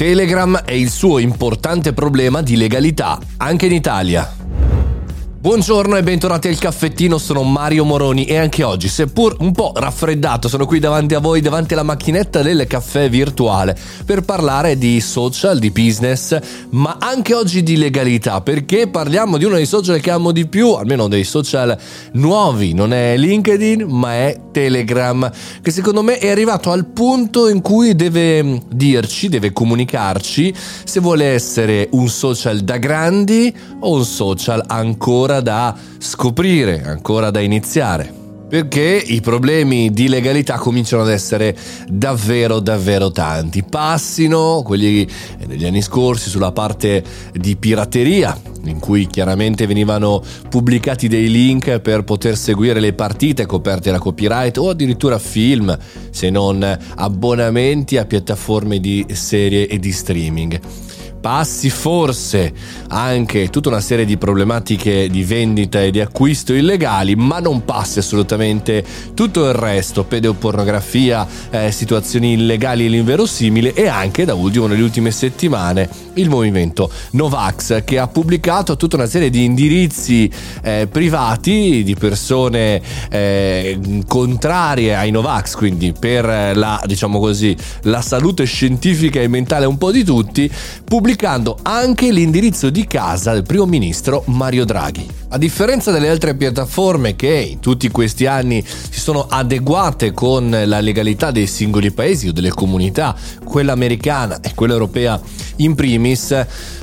Telegram e il suo importante problema di legalità, anche in Italia. Buongiorno e bentornati al caffettino, sono Mario Moroni e anche oggi, seppur un po' raffreddato, sono qui davanti a voi, davanti alla macchinetta del caffè virtuale, per parlare di social, di business, ma anche oggi di legalità, perché parliamo di uno dei social che amo di più, almeno dei social nuovi, non è LinkedIn, ma è Telegram, che secondo me è arrivato al punto in cui deve dirci, deve comunicarci se vuole essere un social da grandi o un social ancora ancora da scoprire, ancora da iniziare. Perché i problemi di legalità cominciano ad essere davvero davvero tanti. Passino quelli degli anni scorsi sulla parte di pirateria, in cui chiaramente venivano pubblicati dei link per poter seguire le partite coperte da copyright o addirittura film, se non abbonamenti a piattaforme di serie e di streaming passi forse anche tutta una serie di problematiche di vendita e di acquisto illegali, ma non passi assolutamente tutto il resto, pedopornografia, eh, situazioni illegali e l'inverosimile e anche da ultimo nelle ultime settimane il movimento Novax che ha pubblicato tutta una serie di indirizzi eh, privati di persone eh, contrarie ai Novax, quindi per la, diciamo così, la salute scientifica e mentale un po' di tutti, pubblicando anche l'indirizzo di casa del primo ministro Mario Draghi. A differenza delle altre piattaforme che in tutti questi anni si sono adeguate con la legalità dei singoli paesi o delle comunità, quella americana e quella europea in primis,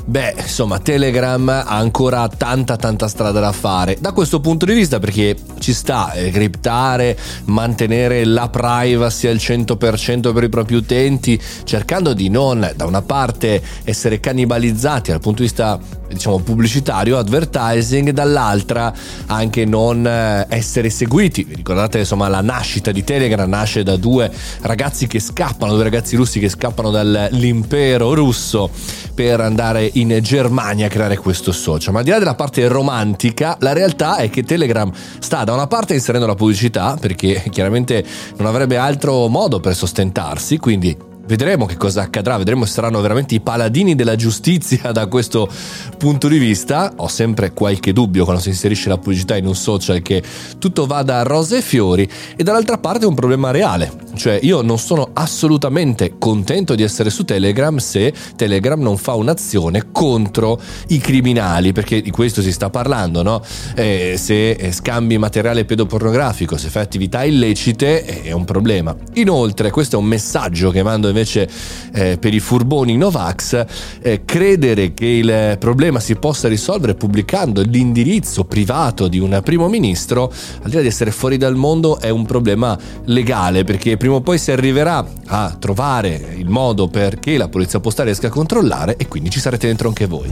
beh, insomma, Telegram ha ancora tanta tanta strada da fare. Da questo punto di vista perché ci sta eh, criptare, mantenere la privacy al 100% per i propri utenti, cercando di non da una parte essere cannibalizzati dal punto di vista diciamo pubblicitario, advertising, dall'altra anche non eh, essere seguiti. Vi ricordate insomma la nascita di Telegram nasce da due ragazzi che scappano, due ragazzi russi che scappano dall'impero russo per andare in Germania a creare questo social. Ma al di là della parte romantica, la realtà è che Telegram sta da una parte inserendo la pubblicità perché chiaramente non avrebbe altro modo per sostentarsi, quindi Vedremo che cosa accadrà, vedremo se saranno veramente i paladini della giustizia da questo punto di vista. Ho sempre qualche dubbio quando si inserisce la pubblicità in un social che tutto vada a rose e fiori e dall'altra parte è un problema reale. Cioè io non sono assolutamente contento di essere su Telegram se Telegram non fa un'azione contro i criminali, perché di questo si sta parlando, no? Eh, se eh, scambi materiale pedopornografico, se fai attività illecite è un problema. Inoltre, questo è un messaggio che mando invece eh, per i furboni Novax, eh, credere che il problema si possa risolvere pubblicando l'indirizzo privato di un primo ministro, al di là di essere fuori dal mondo, è un problema legale, perché prima o poi si arriverà a trovare il modo perché la polizia postale riesca a controllare e quindi ci sarete dentro anche voi.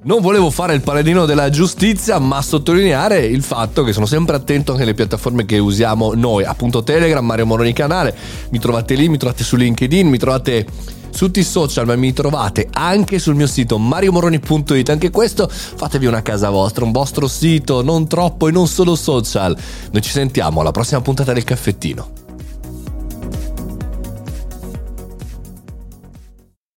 Non volevo fare il paladino della giustizia, ma sottolineare il fatto che sono sempre attento anche alle piattaforme che usiamo noi, appunto Telegram, Mario Moroni canale, mi trovate lì, mi trovate su LinkedIn, mi trovate su tutti i social, ma mi trovate anche sul mio sito mariomoroni.it. Anche questo fatevi una casa vostra, un vostro sito, non troppo e non solo social. Noi ci sentiamo alla prossima puntata del caffettino.